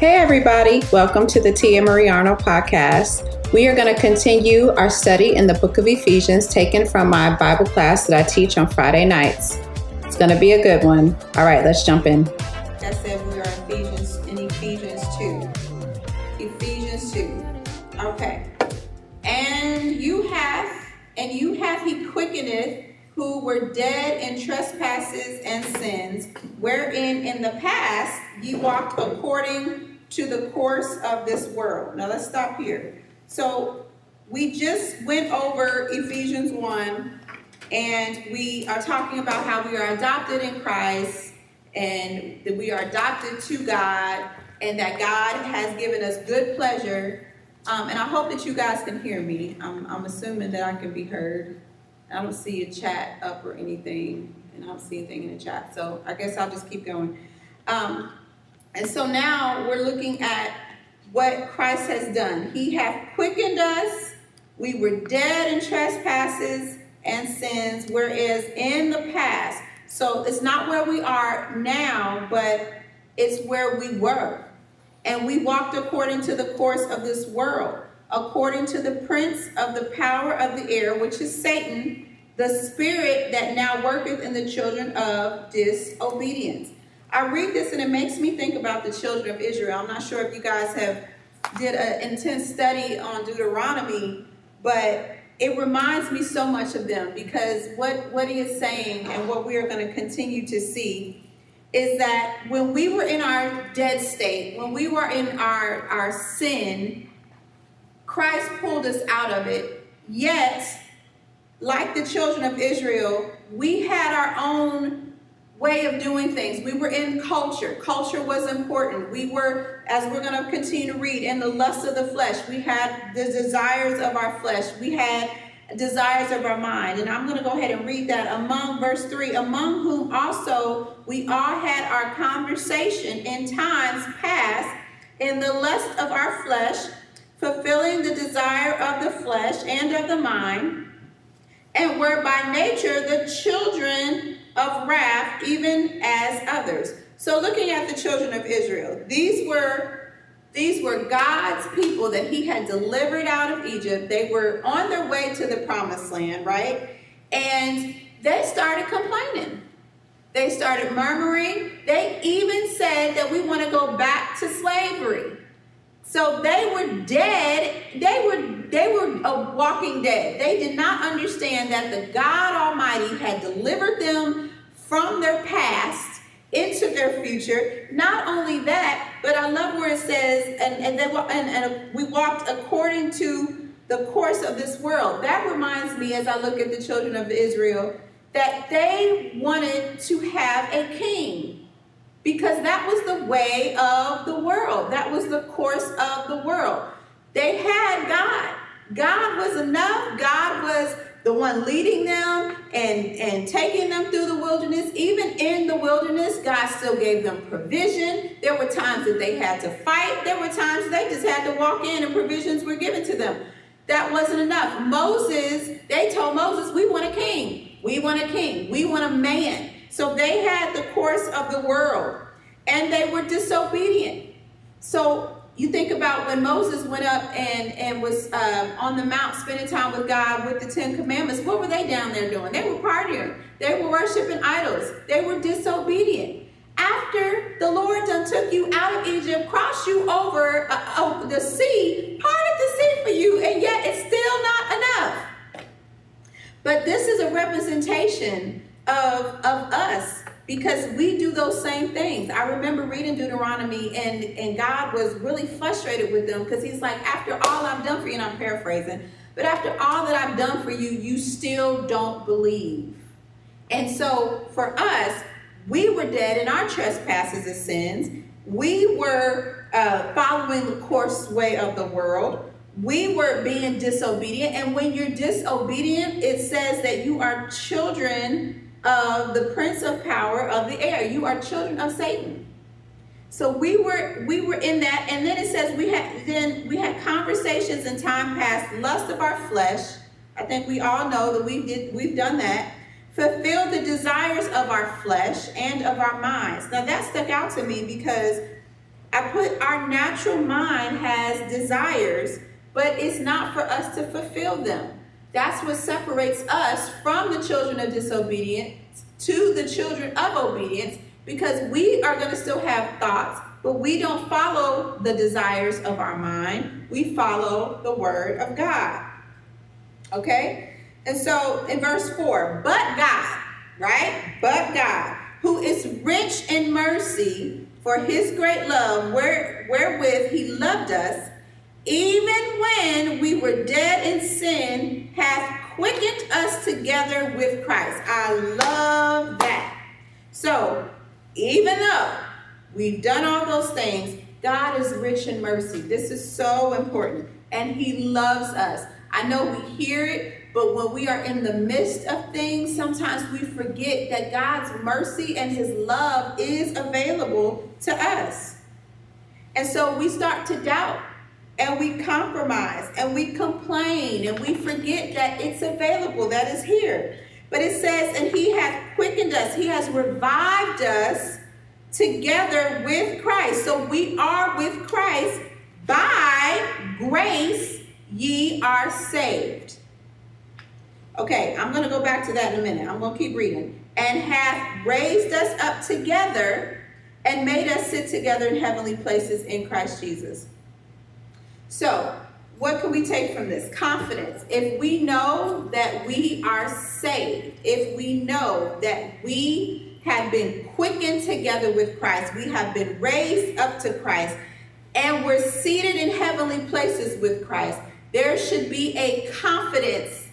Hey, everybody. Welcome to the Tia Marie Arnold podcast. We are going to continue our study in the book of Ephesians, taken from my Bible class that I teach on Friday nights. It's going to be a good one. All right, let's jump in. I said we are Ephesians in Ephesians 2. Ephesians 2. Okay. And you have, and you have he quickeneth who were dead in trespasses and sins, wherein in the past ye walked according to the course of this world. Now let's stop here. So we just went over Ephesians 1 and we are talking about how we are adopted in Christ and that we are adopted to God and that God has given us good pleasure. Um, and I hope that you guys can hear me. I'm, I'm assuming that I can be heard. I don't see a chat up or anything, and I don't see anything in the chat. So I guess I'll just keep going. Um, and so now we're looking at what Christ has done. He hath quickened us. We were dead in trespasses and sins, whereas in the past, so it's not where we are now, but it's where we were. And we walked according to the course of this world, according to the prince of the power of the air, which is Satan, the spirit that now worketh in the children of disobedience I read this and it makes me think about the children of Israel. I'm not sure if you guys have did an intense study on Deuteronomy, but it reminds me so much of them because what, what he is saying and what we are going to continue to see is that when we were in our dead state, when we were in our, our sin, Christ pulled us out of it. Yet, like the children of Israel, we had our own way of doing things. We were in culture. Culture was important. We were, as we're going to continue to read, in the lust of the flesh. We had the desires of our flesh. We had desires of our mind. And I'm going to go ahead and read that among verse 3 among whom also we all had our conversation in times past in the lust of our flesh, fulfilling the desire of the flesh and of the mind, and were by nature the children of wrath, even as others. So looking at the children of Israel, these were these were God's people that he had delivered out of Egypt. They were on their way to the promised land, right? And they started complaining. They started murmuring. They even said that we want to go back to slavery. So they were dead. They were they were a walking dead. They did not understand that the God Almighty had delivered them from their past into their future. Not only that, but I love where it says, and and then and, and we walked according to the course of this world. That reminds me, as I look at the children of Israel, that they wanted to have a king because that was the way of the world. That was the course of the world. They had God. God was enough. God was the one leading them and, and taking them through the wilderness. Even in the wilderness, God still gave them provision. There were times that they had to fight. There were times they just had to walk in and provisions were given to them. That wasn't enough. Moses, they told Moses, we want a king. We want a king. We want a man. So they had the course of the world and they were disobedient. So you think about when Moses went up and, and was um, on the mount spending time with God with the Ten Commandments, what were they down there doing? They were partying. They were worshiping idols. They were disobedient. After the Lord done took you out of Egypt, crossed you over uh, uh, the sea, parted the sea for you, and yet it's still not enough. But this is a representation of, of us because we do those same things. I remember reading Deuteronomy and, and God was really frustrated with them because he's like, after all I've done for you, and I'm paraphrasing, but after all that I've done for you, you still don't believe. And so for us, we were dead in our trespasses and sins. We were uh, following the course way of the world. We were being disobedient. And when you're disobedient, it says that you are children of the prince of power of the air. You are children of Satan. So we were we were in that, and then it says we had then we had conversations in time past, lust of our flesh. I think we all know that we did we've done that. Fulfill the desires of our flesh and of our minds. Now that stuck out to me because I put our natural mind has desires, but it's not for us to fulfill them. That's what separates us from the children of disobedience to the children of obedience because we are going to still have thoughts, but we don't follow the desires of our mind. We follow the word of God. Okay? And so in verse 4, but God, right? But God, who is rich in mercy for his great love, where, wherewith he loved us, even when we were dead in sin, hath quickened us together with Christ. I love that. So, even though we've done all those things, God is rich in mercy. This is so important. And he loves us. I know we hear it, but when we are in the midst of things, sometimes we forget that God's mercy and his love is available to us. And so we start to doubt and we compromise and we complain and we forget that it's available, that is here. But it says, and he hath quickened us, he has revived us together with Christ. So we are with Christ by grace, ye are saved. Okay, I'm going to go back to that in a minute. I'm going to keep reading. And hath raised us up together and made us sit together in heavenly places in Christ Jesus. So, what can we take from this? Confidence. If we know that we are saved, if we know that we have been quickened together with Christ, we have been raised up to Christ, and we're seated in heavenly places with Christ, there should be a confidence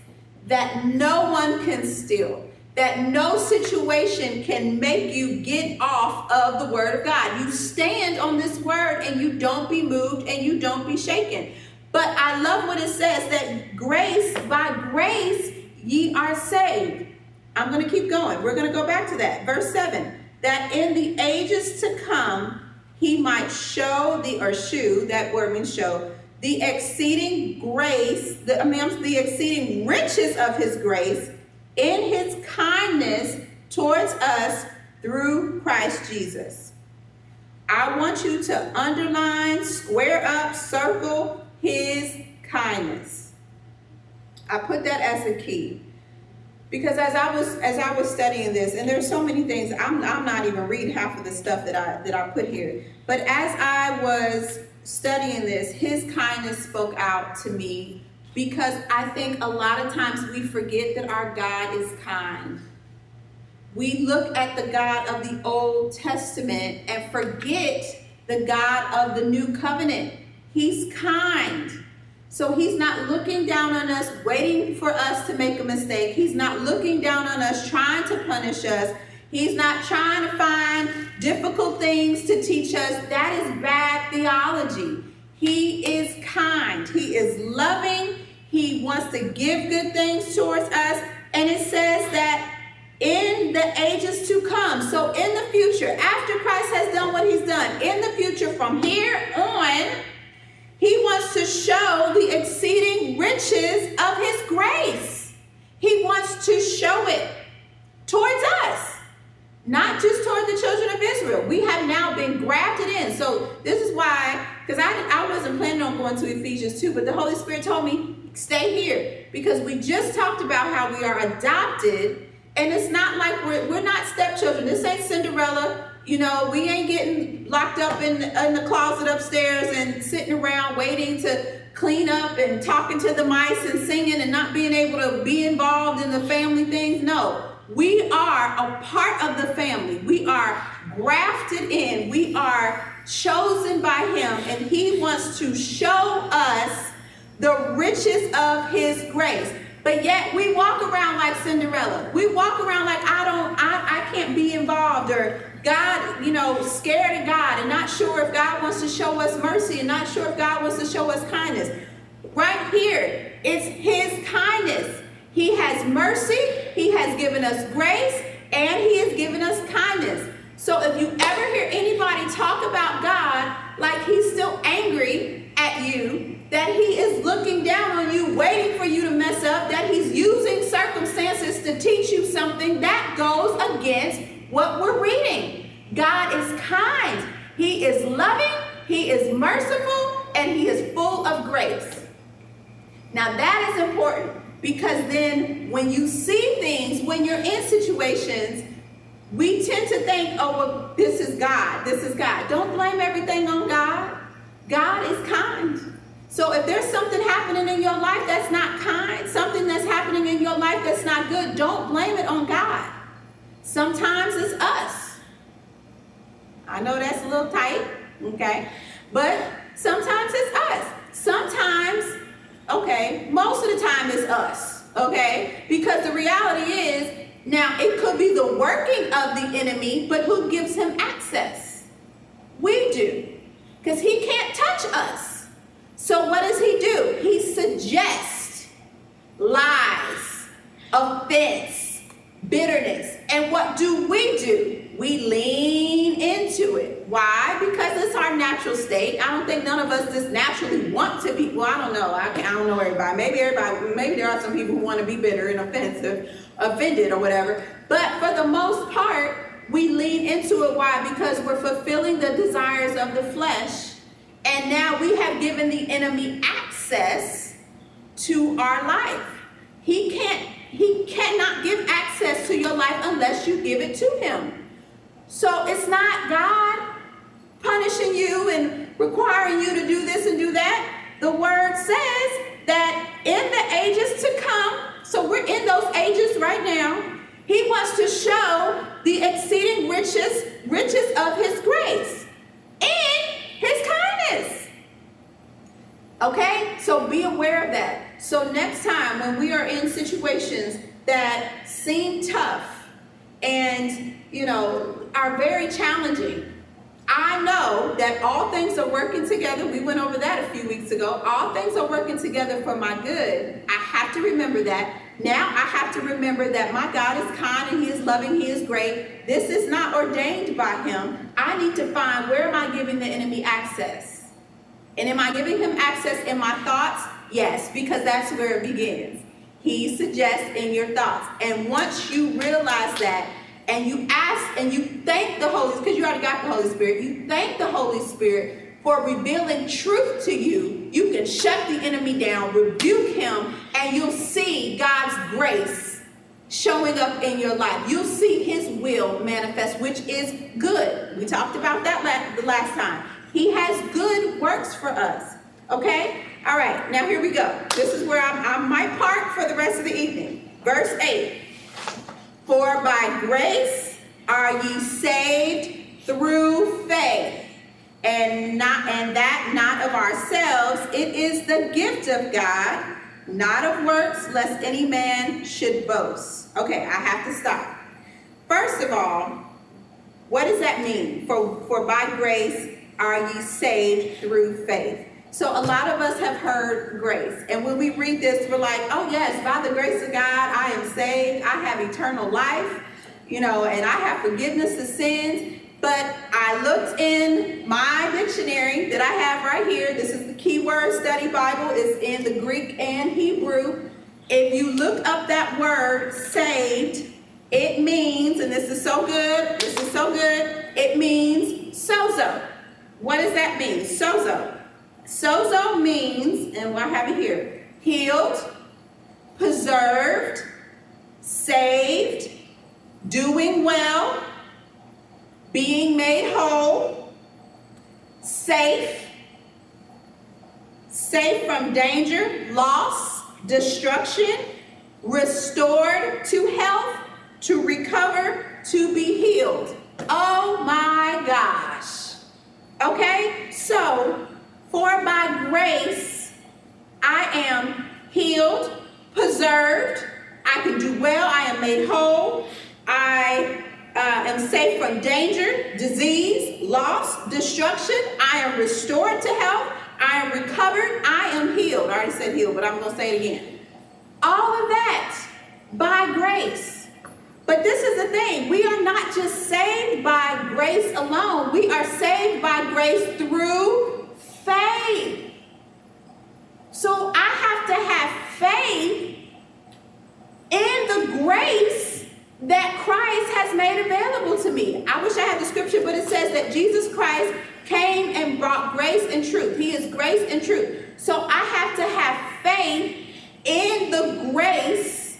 that no one can steal, that no situation can make you get off of the word of God. You stand on this word and you don't be moved and you don't be shaken. But I love what it says that grace, by grace, ye are saved. I'm going to keep going. We're going to go back to that. Verse 7 that in the ages to come, he might show the, or shew, that word means show, the exceeding grace, the, I mean, the exceeding riches of his grace in his kindness towards us through Christ Jesus. I want you to underline, square up, circle his kindness. I put that as a key. Because as I was as I was studying this, and there's so many things, I'm, I'm not even reading half of the stuff that I that I put here. But as I was studying this, his kindness spoke out to me because I think a lot of times we forget that our God is kind. We look at the God of the Old Testament and forget the God of the New Covenant. He's kind. So he's not looking down on us, waiting for us to make a mistake. He's not looking down on us, trying to punish us. He's not trying to find difficult things to teach us. That is bad theology. He is kind. He is loving. He wants to give good things towards us. And it says that in the ages to come, so in the future, after Christ has done what he's done, in the future, from here on, he wants to show the exceeding riches of his grace. He wants to show it towards us not just toward the children of Israel. We have now been grafted in. So this is why, because I, I wasn't planning on going to Ephesians 2, but the Holy Spirit told me, stay here. Because we just talked about how we are adopted, and it's not like we're, we're not stepchildren. This ain't Cinderella. You know, we ain't getting locked up in, in the closet upstairs and sitting around waiting to clean up and talking to the mice and singing and not being able to be involved in the family things. No, we are a part of the family. We are grafted in. We are chosen by Him, and He wants to show us the riches of His grace. But yet we walk around like Cinderella. We walk around like I don't, I, I can't be involved, or God, you know, scared of God and not sure if God wants to show us mercy and not sure if God wants to show us kindness. Right here, it's His kindness. He has mercy, He has given us grace, and He has given us kindness. So if you ever hear anybody talk about God like He's still angry at you, that He is looking down on you, waiting for you to mess up, that He's using circumstances to teach you something, that goes against what we're reading. God is kind, He is loving, He is merciful and he is full of grace. Now that is important because then when you see things, when you're in situations, we tend to think, oh, well, this is God. This is God. Don't blame everything on God. God is kind. So if there's something happening in your life that's not kind, something that's happening in your life that's not good, don't blame it on God. Sometimes it's us. I know that's a little tight, okay? But sometimes it's us. Sometimes, okay, most of the time it's us, okay? Because the reality is, now it could be the working of the enemy, but who gives him access? We do. Because he can't touch us. So what does he do? He lies, offense, bitterness. And what do we do? We lean into it. Why? Because it's our natural state. I don't think none of us just naturally want to be. Well, I don't know. I, I don't know everybody. Maybe everybody. Maybe there are some people who want to be bitter and offensive, offended or whatever. But for the most part, we lean into it. Why? Because we're fulfilling the desires of the flesh, and now we have given the enemy access to our life. He can't. He cannot give access to your life unless you give it to him. So it's not God punishing you and requiring you to do this and do that. The word says that in the ages to come, so we're in those ages right now, he wants to show the exceeding riches, riches of his grace and his kindness. Okay? So be aware of that. So next time when we are in situations that seem tough and you know are very challenging. I know that all things are working together. We went over that a few weeks ago. All things are working together for my good. I have to remember that. Now I have to remember that my God is kind and He is loving, He is great. This is not ordained by Him. I need to find where am I giving the enemy access? And am I giving him access in my thoughts? Yes, because that's where it begins. He suggests in your thoughts. And once you realize that, and you ask and you thank the Holy Spirit, because you already got the Holy Spirit. You thank the Holy Spirit for revealing truth to you. You can shut the enemy down, rebuke him, and you'll see God's grace showing up in your life. You'll see his will manifest, which is good. We talked about that the last time. He has good works for us. Okay? All right, now here we go. This is where I'm, I'm my part for the rest of the evening. Verse 8. For by grace are ye saved through faith, and not and that not of ourselves, it is the gift of God, not of works, lest any man should boast. Okay, I have to stop. First of all, what does that mean? For for by grace are ye saved through faith. So a lot of us have heard grace. And when we read this, we're like, oh yes, by the grace of God, I am saved. I have eternal life, you know, and I have forgiveness of sins. But I looked in my dictionary that I have right here. This is the Keyword Study Bible. It's in the Greek and Hebrew. If you look up that word, saved, it means, and this is so good, this is so good, it means sozo. What does that mean? Sozo. Sozo means, and I have it here, healed, preserved, saved, doing well, being made whole, safe, safe from danger, loss, destruction, restored to health, to recover, to be healed. Oh my gosh. Okay, so for by grace I am healed, preserved, I can do well, I am made whole, I uh, am safe from danger, disease, loss, destruction, I am restored to health, I am recovered, I am healed. I already said healed, but I'm going to say it again. All of that by grace. But this is the thing we are not just saved by grace alone, we are saved by grace through faith. So I have to have faith in the grace that Christ has made available to me. I wish I had the scripture, but it says that Jesus Christ came and brought grace and truth. He is grace and truth. So I have to have faith in the grace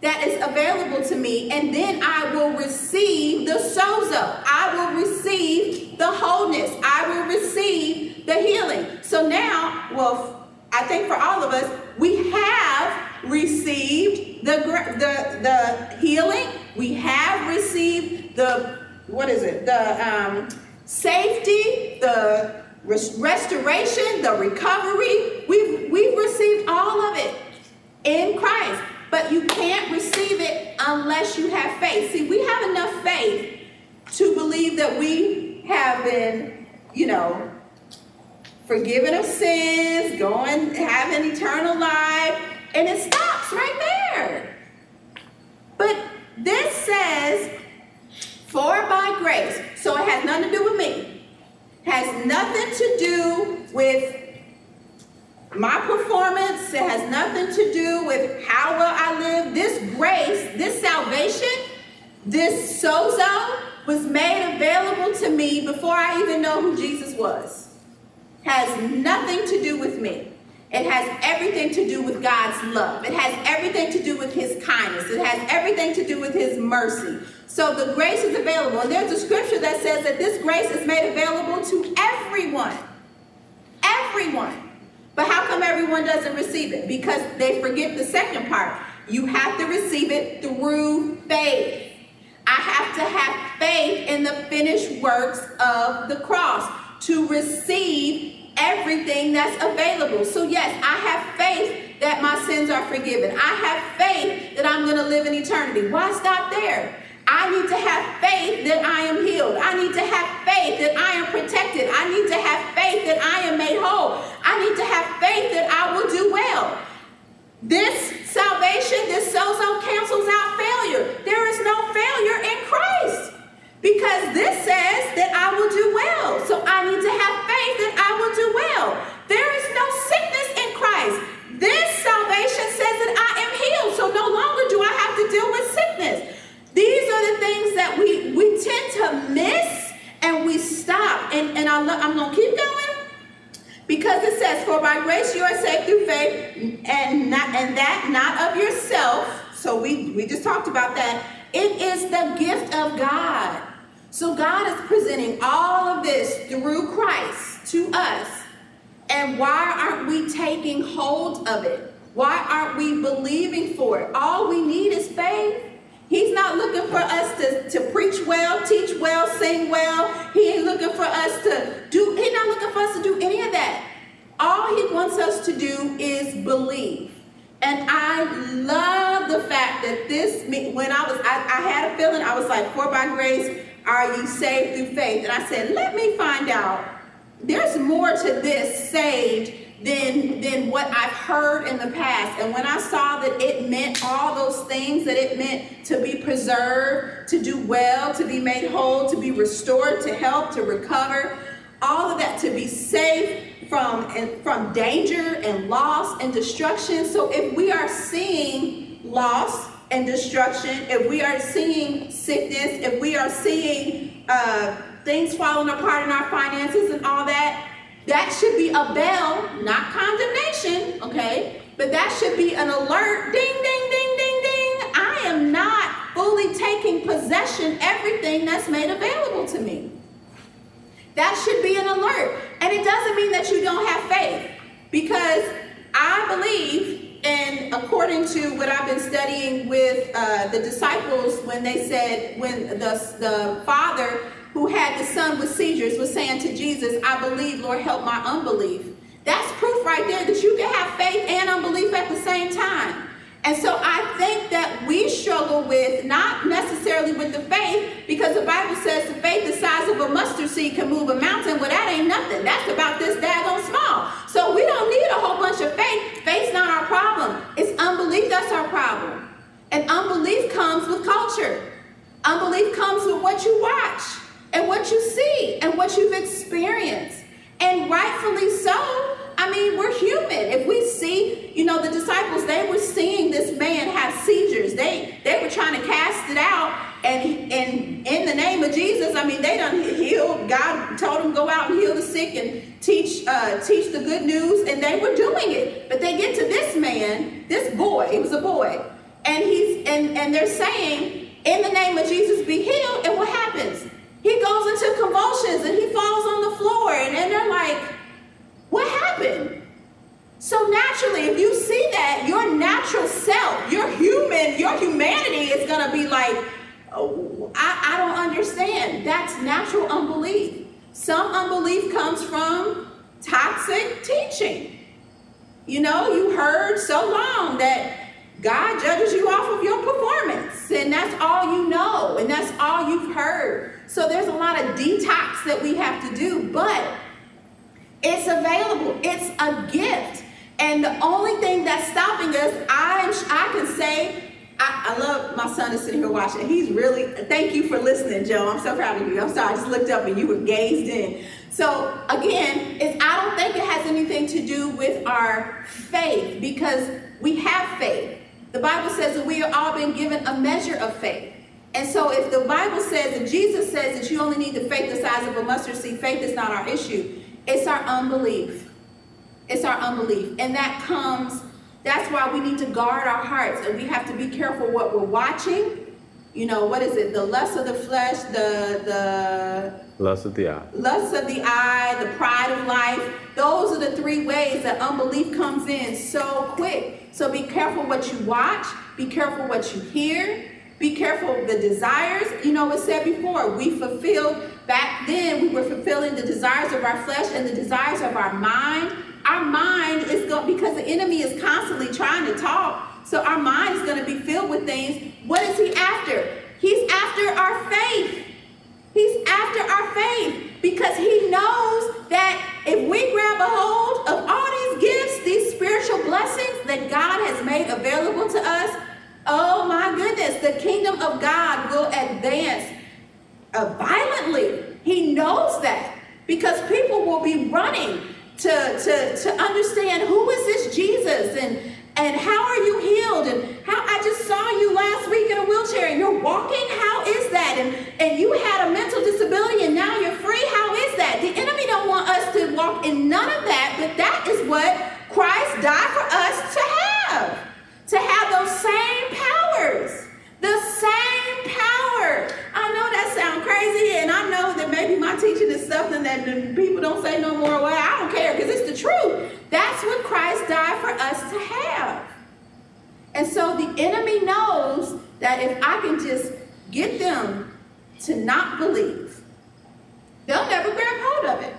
that is available to me, and then I will receive the sozo. I will receive the wholeness. I will receive the healing. So now, well, I think for all of us, we have received the the the healing. We have received the what is it? The um, safety, the restoration, the recovery. We've, we've received all of it in Christ. But you can't receive it unless you have faith. See, we have enough faith to believe that we have been, you know, forgiven of sins, going, having eternal life, and it stops right there. But this says, for by grace. So it has nothing to do with me has nothing to do with my performance. It has nothing to do with how well I live. This grace, this salvation, this sozo was made available to me before I even know who Jesus was. Has nothing to do with me. It has everything to do with God's love. It has everything to do with his kindness. It has everything to do with his mercy. So the grace is available. And there's a scripture that says that this grace is made available to everyone. Everyone. But how come everyone doesn't receive it? Because they forget the second part. You have to receive it through faith. I have to have faith in the finished works of the cross to receive everything that's available. So, yes, I have faith that my sins are forgiven. I have faith that I'm going to live in eternity. Why stop there? I need to have faith that I am healed. I need to have faith that I am protected. I need to have faith that I am made whole. I need to have faith that I will do well. This salvation, this sozo cancels out failure. There is no failure in Christ because this says that I will do well. So I need to have faith that I will do well. There is no sickness in Christ. This salvation says that I am healed. So no longer do I have to deal with sickness. These are the things that we, we tend to miss and we stop. And, and I'm, I'm going to keep going because it says, For by grace you are saved through faith, and, not, and that not of yourself. So we, we just talked about that. It is the gift of God. So God is presenting all of this through Christ to us. And why aren't we taking hold of it? Why aren't we believing for it? All we need is faith. He's not looking for us to, to preach well, teach well, sing well. He ain't looking for us to do, he's not looking for us to do any of that. All he wants us to do is believe. And I love the fact that this, when I was, I, I had a feeling, I was like, for by grace are you saved through faith. And I said, let me find out. There's more to this saved than, than what I've heard in the past. And when I saw that it meant all those things, that it meant to be preserved, to do well, to be made whole, to be restored, to help, to recover, all of that, to be safe from, and, from danger and loss and destruction. So if we are seeing loss and destruction, if we are seeing sickness, if we are seeing uh, things falling apart in our finances and all that, that should be a bell, not condemnation, okay? But that should be an alert. Ding, ding, ding, ding, ding. I am not fully taking possession everything that's made available to me. That should be an alert. And it doesn't mean that you don't have faith because I believe, and according to what I've been studying with uh, the disciples, when they said, when the, the Father who had the son with seizures was saying to Jesus, I believe, Lord, help my unbelief. That's proof right there that you can have faith and unbelief at the same time. And so I think that we struggle with not necessarily with the faith, because the Bible says the faith the size of a mustard seed can move a mountain. Well, that ain't nothing. That's about this daggone small. So we don't need a whole bunch of faith. Faith's not our problem. It's unbelief that's our problem. And unbelief comes with culture. Unbelief comes with what you watch and what you see and what you've experienced. And rightfully so. I mean, we're human. If we see, you know, the disciples, they were seeing this man have seizures. They they were trying to cast it out, and, and in the name of Jesus, I mean, they done healed. God told them go out and heal the sick and teach uh, teach the good news, and they were doing it. But they get to this man, this boy. It was a boy, and he's and and they're saying, in the name of Jesus, be healed. And what happens? He goes into convulsions and he falls on the floor, and, and they're like, what happened? So naturally, if you see that, your natural self, your human, your humanity is gonna be like, oh, I, I don't understand. That's natural unbelief. Some unbelief comes from toxic teaching. You know, you heard so long that God judges you off of your performance, and that's all you know, and that's all you've heard. So there's a lot of detox that we have to do, but it's available. It's a gift. And the only thing that's stopping us, I, I can say, I, I, love my son is sitting here watching. He's really, thank you for listening, Joe. I'm so proud of you. I'm sorry, I just looked up and you were gazed in. So again, it's, I don't think it has anything to do with our faith because we have faith. The Bible says that we have all been given a measure of faith. And so if the Bible says and Jesus says that you only need the faith the size of a mustard seed, faith is not our issue. It's our unbelief. It's our unbelief. And that comes, that's why we need to guard our hearts and we have to be careful what we're watching. You know, what is it? The lust of the flesh, the the lust of the eye. Lust of the eye, the pride of life. Those are the three ways that unbelief comes in so quick. So be careful what you watch, be careful what you hear, be careful the desires. You know, it said before, we fulfilled back then we were fulfilling the desires of our flesh and the desires of our mind our mind is going because the enemy is constantly trying to talk. So our mind is going to be filled with things. What is he after? He's after our faith. He's after our faith because he knows that if we grab a hold of all these gifts, these spiritual blessings that God has made available to us, oh my goodness, the kingdom of God will advance uh, violently. He knows that because people will be running to, to, to understand who is this Jesus and, and how are you healed and how I just saw you last week in a wheelchair and you're walking. How is that? And, and you had a mental disability and now you're free. How is that? The enemy don't want us to walk in none of that, but that is what Christ died for us to have. To have those same powers. The same power. That sounds crazy, and I know that maybe my teaching is something that people don't say no more. Well, I don't care because it's the truth. That's what Christ died for us to have. And so the enemy knows that if I can just get them to not believe, they'll never grab hold of it.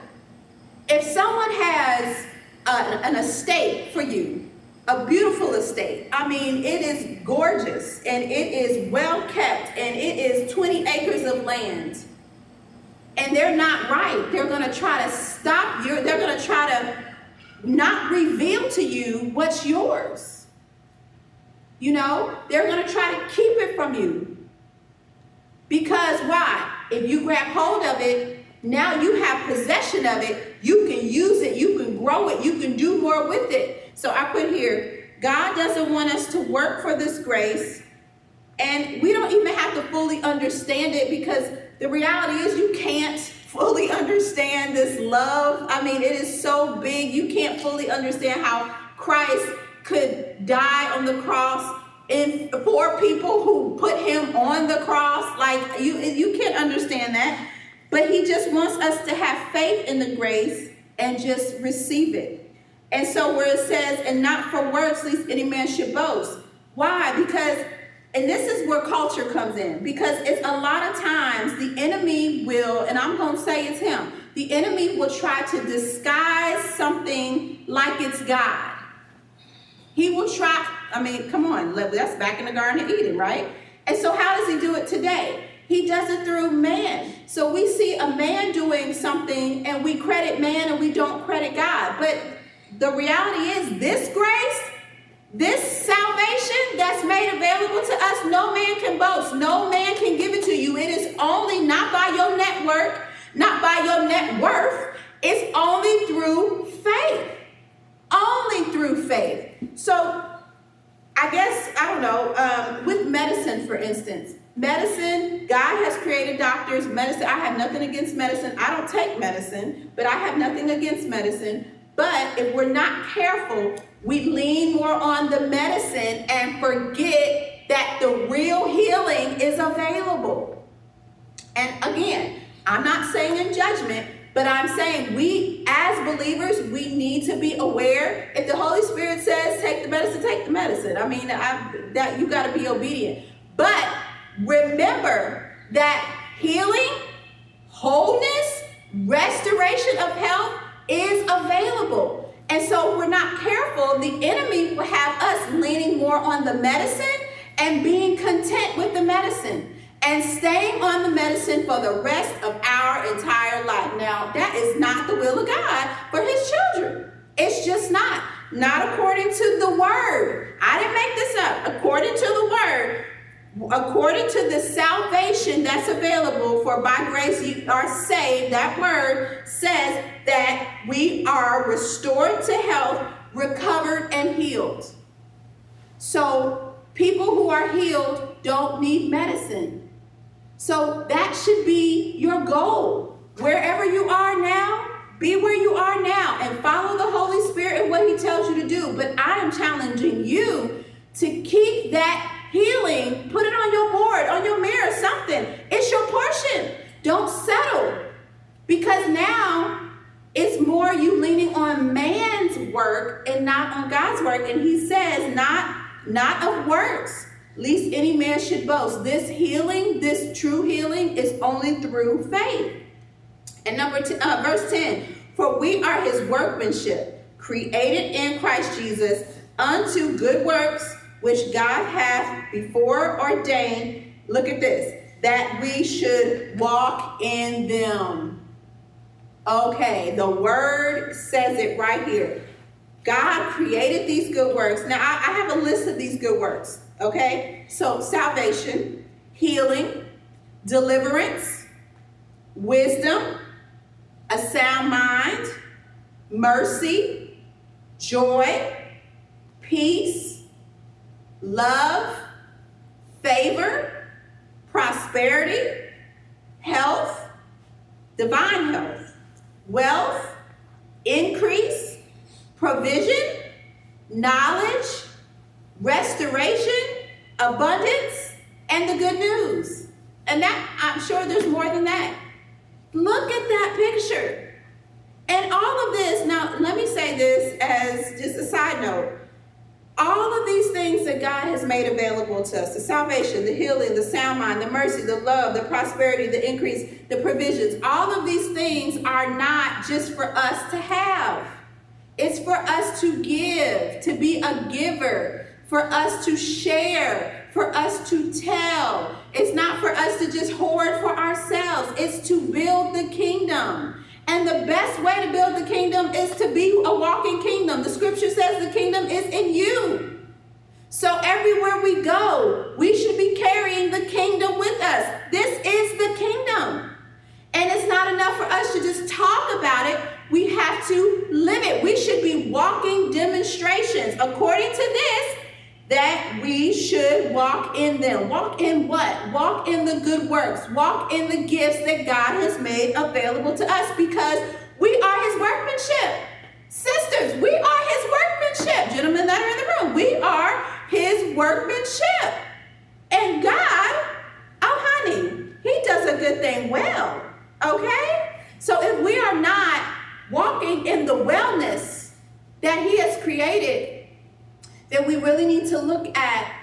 If someone has an estate for you a beautiful estate. I mean, it is gorgeous and it is well kept and it is 20 acres of land. And they're not right. They're going to try to stop you. They're going to try to not reveal to you what's yours. You know, they're going to try to keep it from you. Because why? If you grab hold of it, now you have possession of it. You can use it, you can grow it, you can do more with it. So I put here, God doesn't want us to work for this grace. And we don't even have to fully understand it because the reality is you can't fully understand this love. I mean, it is so big. You can't fully understand how Christ could die on the cross and for people who put him on the cross. Like you you can't understand that. But he just wants us to have faith in the grace and just receive it. And so where it says, and not for words, least any man should boast. Why? Because, and this is where culture comes in, because it's a lot of times the enemy will, and I'm going to say it's him, the enemy will try to disguise something like it's God. He will try, I mean, come on, that's back in the Garden of Eden, right? And so how does he do it today? He does it through man. So we see a man doing something and we credit man and we don't credit God. But the reality is this grace, this salvation that's made available to us, no man can boast. No man can give it to you. It is only not by your network, not by your net worth. It's only through faith. Only through faith. So I guess, I don't know, um, with medicine, for instance, medicine, God has created doctors, medicine. I have nothing against medicine. I don't take medicine, but I have nothing against medicine. But if we're not careful, we lean more on the medicine and forget that the real healing is available. And again, I'm not saying in judgment, but I'm saying we as believers, we need to be aware. If the Holy Spirit says take the medicine, take the medicine. I mean, I, that you got to be obedient. But remember that healing, wholeness, restoration of health is available. And so we're not careful, the enemy will have us leaning more on the medicine and being content with the medicine and staying on the medicine for the rest of our entire life. Now, that is not the will of God for his children. It's just not. Not according to the word. I didn't make this up. According to the word, according to the salvation that's available for by grace you are saved, that word says that we are restored to health, recovered, and healed. So people who are healed don't need medicine. So that should be your goal. Wherever you are now, be where you are now and follow the Holy Spirit and what He tells you to do. But I am challenging you to keep that healing, put it on your board, on your mirror, something. It's your portion. Don't settle because now it's more you leaning on man's work and not on God's work. And He says, not not of works least any man should boast. This healing, this true healing, is only through faith. And number t- uh, verse 10 For we are his workmanship, created in Christ Jesus unto good works, which God hath before ordained. Look at this that we should walk in them. Okay, the word says it right here. God created these good works. Now, I, I have a list of these good works. Okay? So, salvation, healing, deliverance, wisdom, a sound mind, mercy, joy, peace, love, favor, prosperity, health, divine health, wealth, increase, provision, knowledge, restoration, abundance, and the good news. And that, I'm sure there's more than that. Look at that picture. And all of this, now let me say this as just a side note. All of these things that God has made available to us the salvation, the healing, the sound mind, the mercy, the love, the prosperity, the increase, the provisions all of these things are not just for us to have, it's for us to give, to be a giver for us to share, for us to tell. It's not for us to just hoard for ourselves, it's to build the kingdom. And the best way to build the kingdom is to be a walking kingdom. The scripture says the kingdom is in you. So everywhere we go, we should be carrying the kingdom with us. This is the kingdom. And it's not enough for us to just talk about it. We have to live it. We should be walking demonstrations. According to this, that we should walk in them. Walk in what? Walk in the good works. Walk in the gifts that God has made available to us because we are his workmanship. Sisters, we are his workmanship. Gentlemen that are in the room, we are his workmanship. And God, oh honey, he does a good thing well. Okay? So if we are not walking in the wellness that he has created that we really need to look at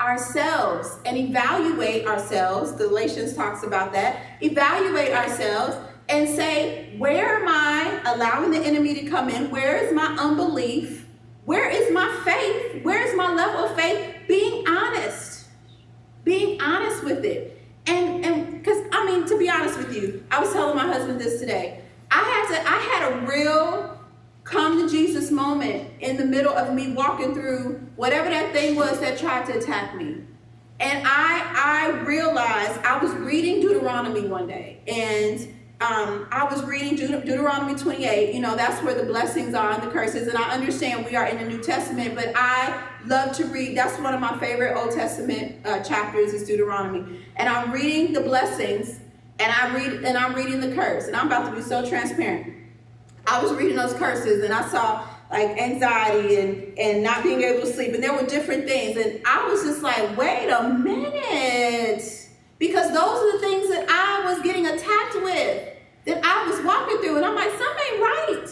ourselves and evaluate ourselves. Galatians talks about that. Evaluate ourselves and say, where am I allowing the enemy to come in? Where is my unbelief? Where is my faith? Where is my level of faith? Being honest. Being honest with it. And and because I mean, to be honest with you, I was telling my husband this today. I had to, I had a real come to Jesus moment in the middle of me walking through whatever that thing was that tried to attack me. And I I realized I was reading Deuteronomy one day and um, I was reading Deut- Deuteronomy 28. You know, that's where the blessings are and the curses. And I understand we are in the New Testament, but I love to read. That's one of my favorite Old Testament uh, chapters is Deuteronomy. And I'm reading the blessings, and I read and I'm reading the curse. And I'm about to be so transparent. I was reading those curses, and I saw like anxiety and and not being able to sleep, and there were different things. And I was just like, wait a minute because those are the things that I was getting attacked with, that I was walking through. And I'm like, something ain't right.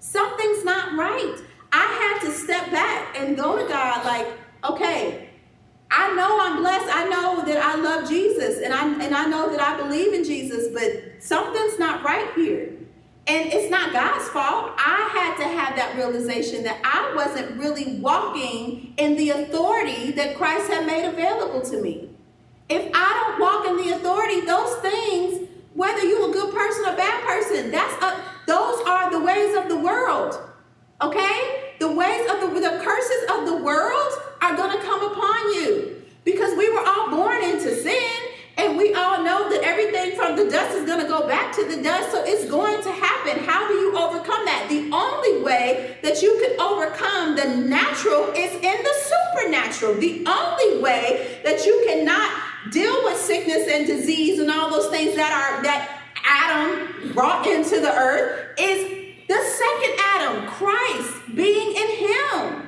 Something's not right. I had to step back and go to God, like, okay, I know I'm blessed. I know that I love Jesus and I and I know that I believe in Jesus, but something's not right here. And it's not God's fault. I had to have that realization that I wasn't really walking in the authority that Christ had made available to me. If I don't walk in the authority, those things, whether you're a good person or bad person, that's a, those are the ways of the world. Okay? The ways of the the curses of the world are going to come upon you because we were all born into sin and we all know that everything from the dust is going to go back to the dust so it's going to happen. How do you overcome that? The only way that you can overcome the natural is in the supernatural. The only way that you cannot deal with sickness and disease and all those things that are that Adam brought into the earth is the second Adam, Christ, being in him.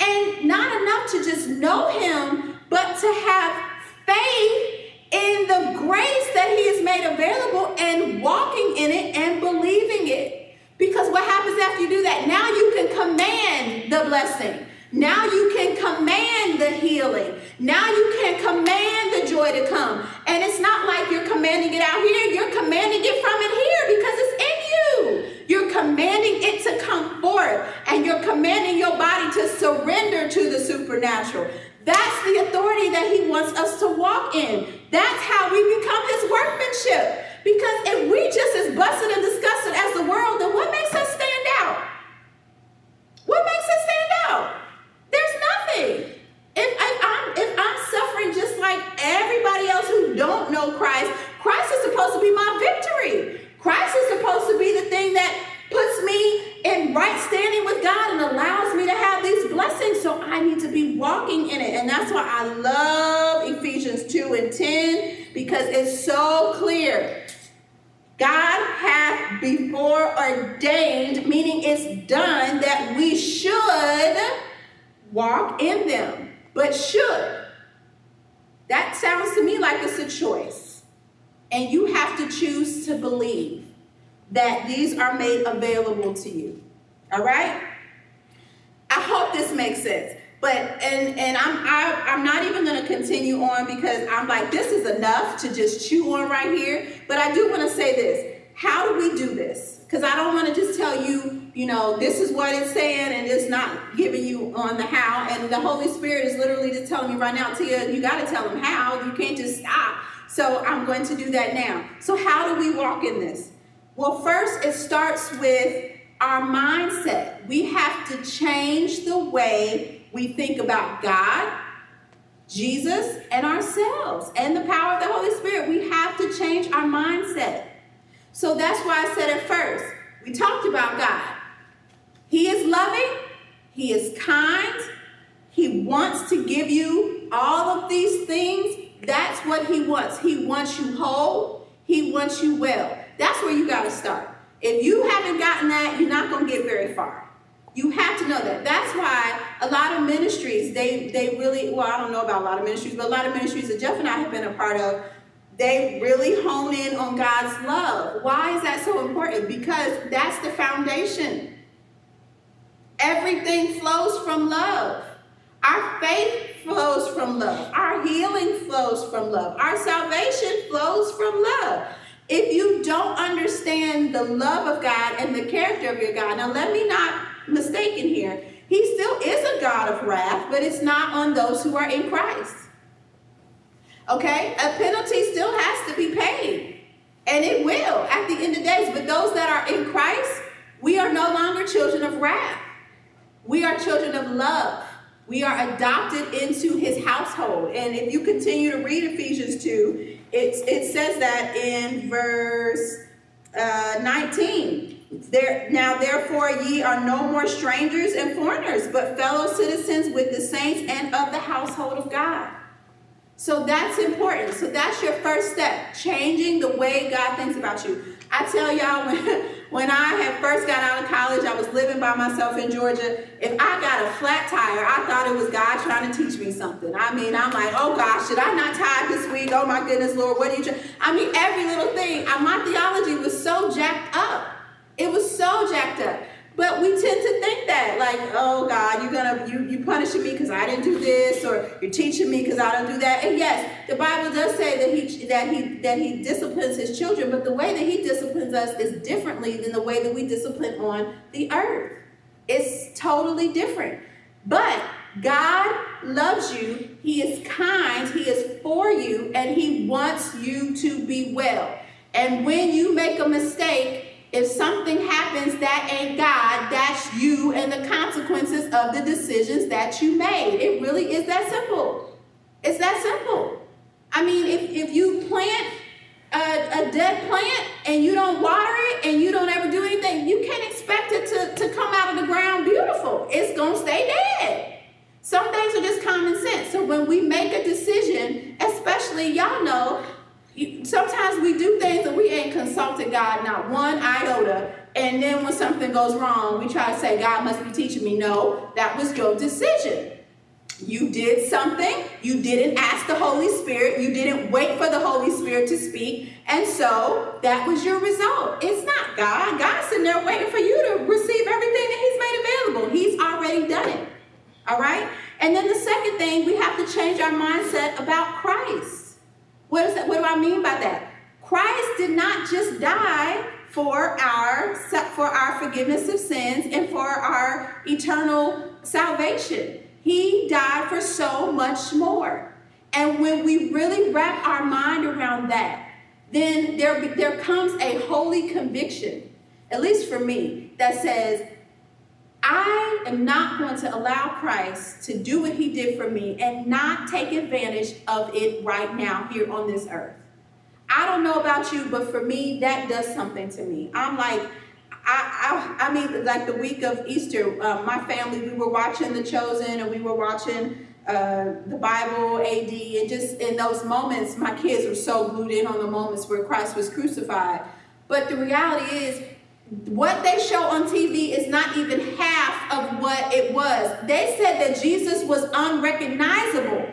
And not enough to just know him, but to have faith in the grace that he has made available and walking in it and believing it. Because what happens after you do that? Now you can command the blessing. Now you can command the healing. Now you can command the joy to come. And it's not like you're commanding it out here, you're commanding it from in here because it's in you. You're commanding it to come forth and you're commanding your body to surrender to the supernatural. That's the authority that he wants us to walk in. That's how we become his workmanship. Because if we just as busted and disgusted as the world, then what makes us stand out? What makes us stand out? There's nothing. If, I'm, if I'm suffering just like everybody else who don't know Christ, Christ is supposed to be my victory. Christ is supposed to be the thing that puts me in right standing with God and allows me to have these blessings. So I need to be walking in it. And that's why I love Ephesians 2 and 10 because it's so clear. God hath before ordained, meaning it's done, that we should walk in them. But should. That sounds to me like it's a choice. And you have to choose to believe that these are made available to you. All right? I hope this makes sense. But and and I'm I, am i am not even going to continue on because I'm like this is enough to just chew on right here. But I do want to say this: How do we do this? Because I don't want to just tell you, you know, this is what it's saying, and it's not giving you on the how. And the Holy Spirit is literally just telling me right now, Tia, you got to tell them how. You can't just stop. So I'm going to do that now. So how do we walk in this? Well, first, it starts with our mindset. We have to change the way we think about God, Jesus, and ourselves, and the power of the Holy Spirit. We have to change our mindset. So that's why I said it first. We talked about God. He is loving, He is kind, He wants to give you all of these things. That's what He wants. He wants you whole, He wants you well. That's where you got to start. If you haven't gotten that, you're not going to get very far. You have to know that. That's why a lot of ministries, they they really, well, I don't know about a lot of ministries, but a lot of ministries that Jeff and I have been a part of, they really hone in on God's love. Why is that so important? Because that's the foundation. Everything flows from love. Our faith flows from love. Our healing flows from love. Our salvation flows from love. If you don't understand the love of God and the character of your God, now let me not mistaken here. He still is a God of wrath, but it's not on those who are in Christ. Okay? A penalty still has to be paid. And it will at the end of days. But those that are in Christ, we are no longer children of wrath. We are children of love. We are adopted into his household. And if you continue to read Ephesians 2, it, it says that in verse uh, 19. There, now therefore ye are no more strangers and foreigners, but fellow citizens with the saints and of the household of God. So that's important. So that's your first step, changing the way God thinks about you. I tell y'all when when I had first got out of college, I was living by myself in Georgia. If I got a flat tire, I thought it was God trying to teach me something. I mean, I'm like, oh gosh, should I not tithe this week? Oh my goodness, Lord, what are you trying? I mean, every little thing. Uh, my theology was so jacked up. But we tend to think that, like, oh God, you're gonna you you punishing me because I didn't do this, or you're teaching me because I don't do that. And yes, the Bible does say that he that he that he disciplines his children, but the way that he disciplines us is differently than the way that we discipline on the earth. It's totally different. But God loves you, He is kind, He is for you, and He wants you to be well. And when you make a mistake, if something happens that ain't God, that's you and the consequences of the decisions that you made. It really is that simple. It's that simple. I mean, if, if you plant a, a dead plant and you don't water it and you don't ever do anything, you can't expect it to, to come out of the ground beautiful. It's going to stay dead. Some things are just common sense. So when we make a decision, especially y'all know, sometimes we do things that we ain't consulted God not one iota. And then when something goes wrong, we try to say, God must be teaching me. No, that was your decision. You did something, you didn't ask the Holy Spirit, you didn't wait for the Holy Spirit to speak, and so that was your result. It's not God. God's sitting there waiting for you to receive everything that He's made available. He's already done it. All right? And then the second thing, we have to change our mindset about Christ. What, is that, what do I mean by that? Christ did not just die for our for our forgiveness of sins and for our eternal salvation. He died for so much more. And when we really wrap our mind around that, then there, there comes a holy conviction, at least for me, that says, I am not going to allow Christ to do what he did for me and not take advantage of it right now here on this earth. I don't know about you, but for me, that does something to me. I'm like, I, I, I mean, like the week of Easter, uh, my family, we were watching The Chosen and we were watching uh, the Bible, AD, and just in those moments, my kids were so glued in on the moments where Christ was crucified. But the reality is, what they show on TV is not even half of what it was. They said that Jesus was unrecognizable.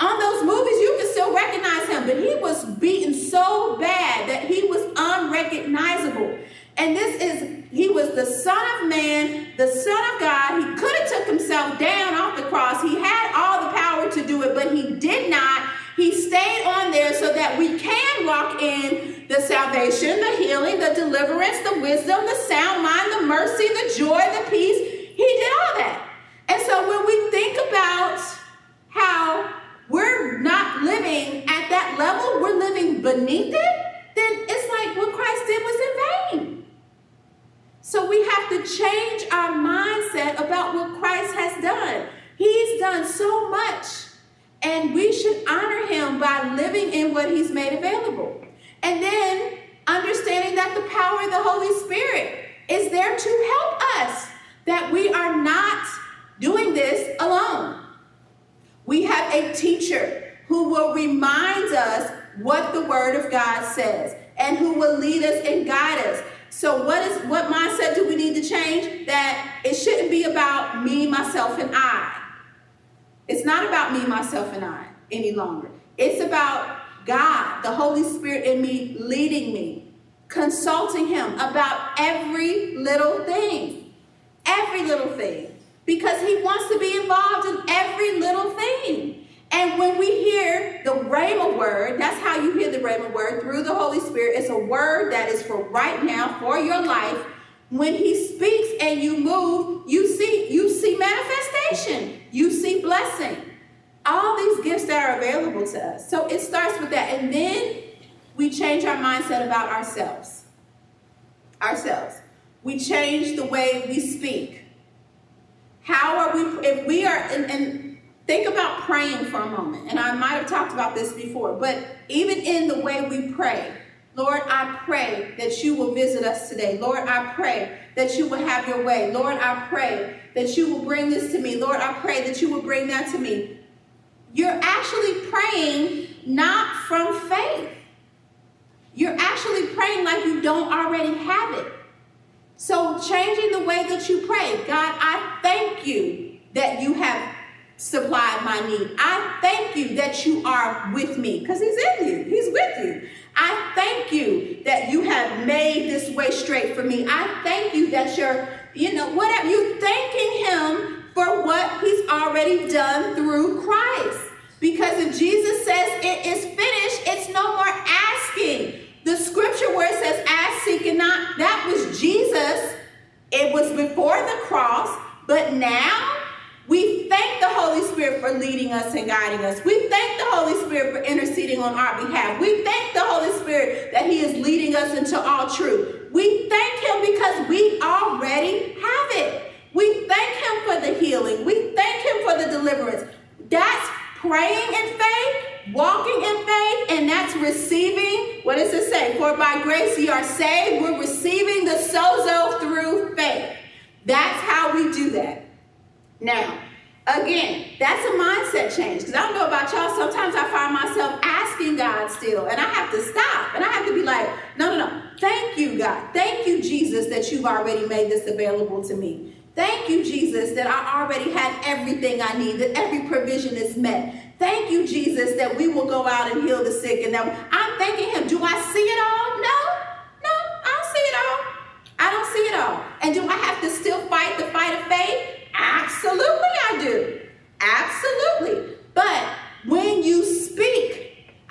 On those movies, you can still recognize him, but he was beaten so bad that he was unrecognizable. And this is, he was the Son of Man, the Son of God. He could have took himself down off the cross. He had all the power to do it, but he did not. He stayed on there so that we can walk in the salvation, the healing, the deliverance, the wisdom, the sound mind, the mercy, the joy, the peace. He did all that. And so when we think about how we're not living at that level, we're living beneath it, then it's like what Christ did was in vain. So we have to change our mindset about what Christ has done. He's done so much, and we should honor him by living in what he's made available. And then understanding that the power of the Holy Spirit is there to help us, that we are not doing this alone. We have a teacher who will remind us what the Word of God says and who will lead us and guide us. So what is what mindset do we need to change? That it shouldn't be about me, myself, and I. It's not about me, myself, and I any longer. It's about God, the Holy Spirit in me leading me, consulting Him about every little thing. Every little thing. Because He wants to be involved in every little thing. And when we hear the Rhema word, that's how you hear the Rhema word through the Holy Spirit. It's a word that is for right now, for your life. When He speaks and you move, you see, you see manifestation. You see blessing all these gifts that are available to us. So it starts with that. And then we change our mindset about ourselves. Ourselves. We change the way we speak. How are we, if we are, and, and think about praying for a moment. And I might have talked about this before, but even in the way we pray, Lord, I pray that you will visit us today. Lord, I pray that you will have your way. Lord, I pray that you will bring this to me. Lord, I pray that you will bring that to me. You're actually praying not from faith. You're actually praying like you don't already have it. So, changing the way that you pray, God, I thank you that you have supplied my need. I thank you that you are with me because He's in you, He's with you. I thank you that you have made this way straight for me. I thank you that you're, you know, whatever, you thanking Him for what He's already done through Christ. Because if Jesus says it is finished, it's no more asking. The scripture where it says ask, seek, and not, that was Jesus. It was before the cross, but now we thank the Holy Spirit for leading us and guiding us. We thank the Holy Spirit for interceding on our behalf. We thank the Holy Spirit that He is leading us into all truth. We thank Him because we already have it. We thank Him for the healing. We thank Him for the deliverance. That's praying in faith, walking in faith, and that's receiving. What does it say? For by grace ye are saved. We're receiving the sozo through faith. That's how we do that. Now, again, that's a mindset change. Because I don't know about y'all, sometimes I find myself asking God still, and I have to stop and I have to be like, no, no, no. Thank you, God. Thank you, Jesus, that you've already made this available to me. Thank you, Jesus, that I already have everything I need, that every provision is met. Thank you, Jesus, that we will go out and heal the sick. And that I'm thanking Him. Do I see it all? No, no, I don't see it all. I don't see it all. And do I have to still fight the fight of faith? Absolutely, I do. Absolutely. But when you speak,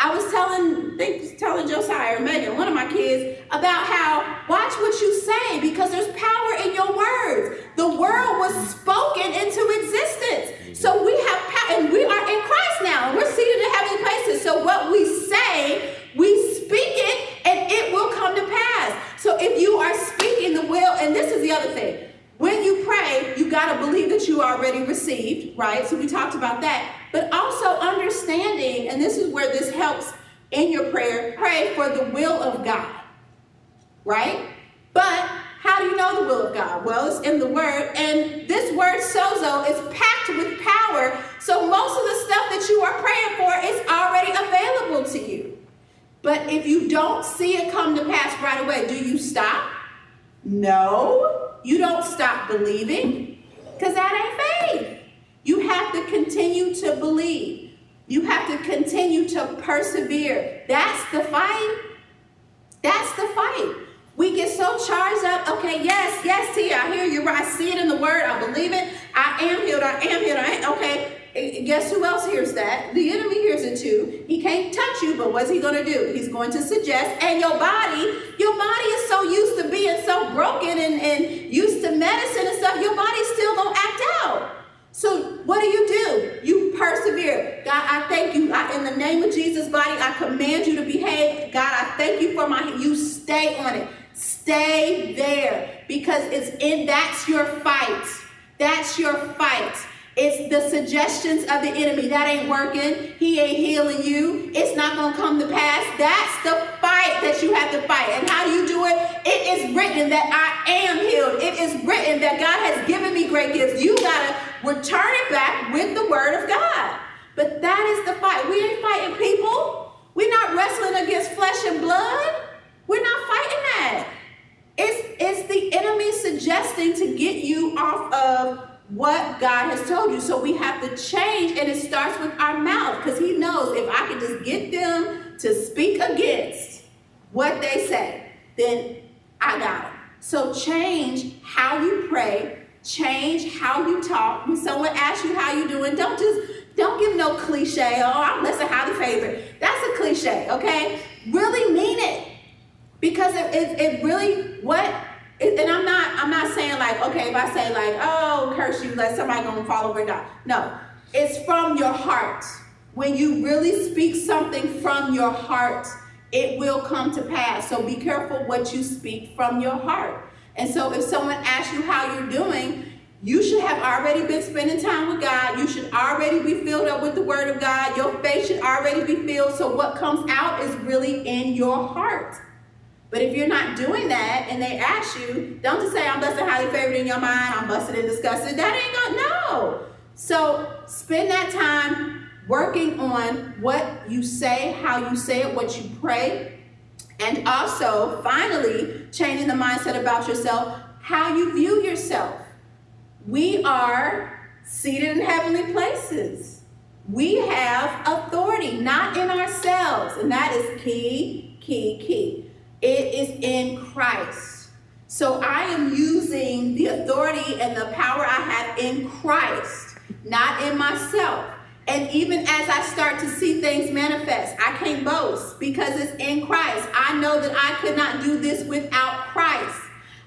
I was telling, think, telling Josiah or Megan, one of my kids, about how watch what you say because there's power in your words. The world was spoken into existence. So we have power, and we are in Christ now, and we're seated in heavenly places. So what we say, we speak it, and it will come to pass. So if you are speaking the will, and this is the other thing. When you pray, you got to believe that you already received, right? So we talked about that. But also understanding, and this is where this helps in your prayer, pray for the will of God, right? But how do you know the will of God? Well, it's in the word, and this word sozo is packed with power. So most of the stuff that you are praying for is already available to you. But if you don't see it come to pass right away, do you stop? No you don't stop believing because that ain't faith. You have to continue to believe. You have to continue to persevere. That's the fight. That's the fight. We get so charged up. Okay, yes, yes, Tia, I hear you. I see it in the word. I believe it. I am healed. I am healed. I am, okay, eh, eh, guess who else hears that? The enemy hears it too. He can't touch you, but what's he going to do? He's going to suggest, and your body, your body is so used to being so broken and, and used to medicine and stuff, your body's still going to act out. So what do you do? You persevere. God, I thank you. I, in the name of Jesus, body, I command you to behave. God, I thank you for my, you stay on it. Stay there because it's in, that's your fight. That's your fight. It's the suggestions of the enemy. That ain't working. He ain't healing you. It's not going to come to pass. That's the fight that you have to fight. And how do you do it? It is written that I am healed. It is written that God has given me great gifts. You got to return it back with the word of God. But that is the fight. We ain't fighting people. We're not wrestling against flesh and blood. We're not fighting that. It's, it's the enemy suggesting to get you off of what God has told you. So we have to change, and it starts with our mouth because He knows if I can just get them to speak against what they say, then I got them. So change how you pray, change how you talk. When someone asks you how you doing, don't just don't give no cliche. Oh, I'm less a highly favorite. That's a cliche, okay? Really mean it because it, it, it really what and I'm not I'm not saying like okay if I say like oh curse you like somebody gonna over and die. No, it's from your heart. When you really speak something from your heart, it will come to pass. So be careful what you speak from your heart. And so if someone asks you how you're doing, you should have already been spending time with God. You should already be filled up with the Word of God. Your faith should already be filled. So what comes out is really in your heart. But if you're not doing that and they ask you, don't just say, I'm blessed and highly favored in your mind, I'm busted and disgusted. That ain't gonna, no. So spend that time working on what you say, how you say it, what you pray, and also, finally, changing the mindset about yourself, how you view yourself. We are seated in heavenly places. We have authority, not in ourselves. And that is key, key, key. It is in Christ. So I am using the authority and the power I have in Christ, not in myself. And even as I start to see things manifest, I can't boast because it's in Christ. I know that I could not do this without Christ.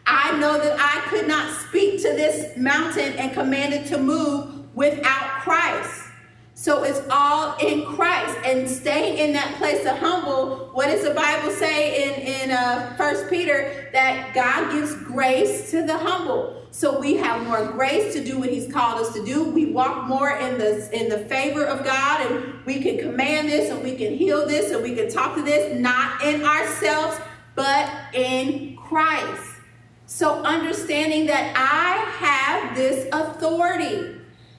I know that I could not speak to this mountain and command it to move without Christ. So it's all in Christ and staying in that place of humble. What does the Bible say in in uh, First Peter that God gives grace to the humble. So we have more grace to do what He's called us to do. We walk more in the in the favor of God, and we can command this, and we can heal this, and we can talk to this, not in ourselves, but in Christ. So understanding that I have this authority,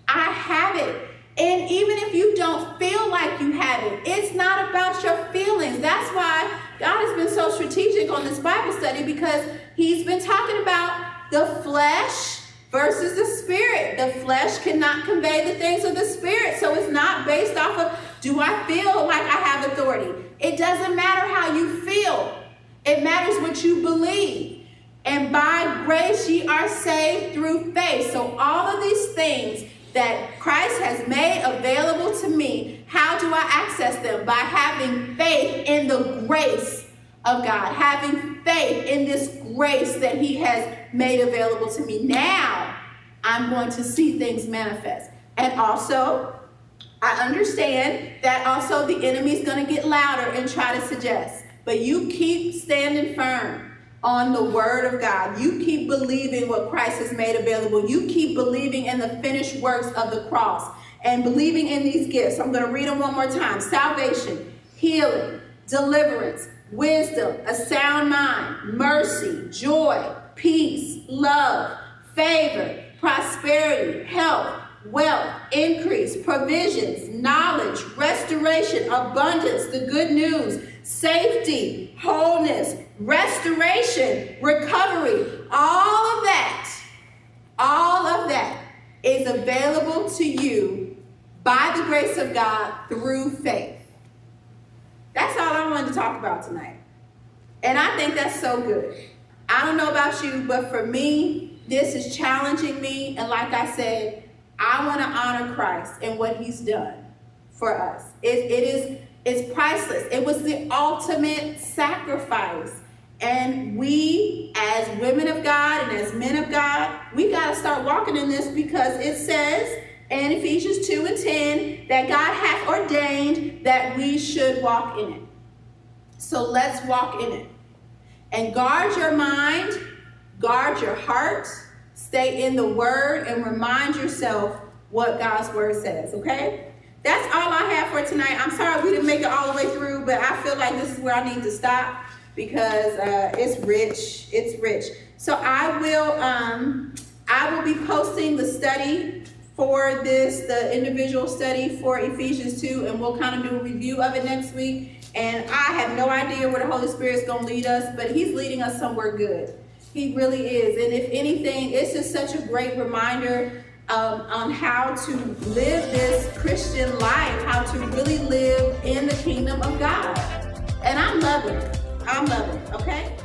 I have it. And even if you don't feel like you have it, it's not about your feelings. That's why God has been so strategic on this Bible study because He's been talking about the flesh versus the spirit. The flesh cannot convey the things of the spirit. So it's not based off of do I feel like I have authority? It doesn't matter how you feel, it matters what you believe. And by grace ye are saved through faith. So all of these things that Christ has made available to me, how do I access them? By having faith in the grace of God, having faith in this grace that He has made available to me. Now I'm going to see things manifest. And also, I understand that also the enemy is going to get louder and try to suggest. But you keep standing firm on the word of God. You keep believing what Christ has made available. You keep believing in the finished works of the cross and believing in these gifts. I'm going to read them one more time salvation, healing, deliverance, wisdom, a sound mind, mercy, joy, peace, love, favor, prosperity, health, wealth, increase, provisions, knowledge, restoration, abundance, the good news, safety, wholeness, restoration, recovery, all of that, all of that is available to you by the grace of God through faith. That's all I wanted to talk about tonight. And I think that's so good. I don't know about you, but for me, this is challenging me. And like I said, I want to honor Christ and what he's done for us. It, it is it's priceless. It was the ultimate sacrifice. And we, as women of God and as men of God, we got to start walking in this because it says in Ephesians 2 and 10 that God hath ordained that we should walk in it. So let's walk in it. And guard your mind, guard your heart, stay in the word, and remind yourself what God's word says, okay? That's all I have for tonight. I'm sorry we didn't make it all the way through, but I feel like this is where I need to stop because uh, it's rich. It's rich. So I will um, I will be posting the study for this, the individual study for Ephesians 2, and we'll kind of do a review of it next week. And I have no idea where the Holy Spirit is going to lead us, but He's leading us somewhere good. He really is. And if anything, it's just such a great reminder um, on how to live this Christian life, how to really live in the kingdom of God. And I'm loving it. I'm loving it, okay?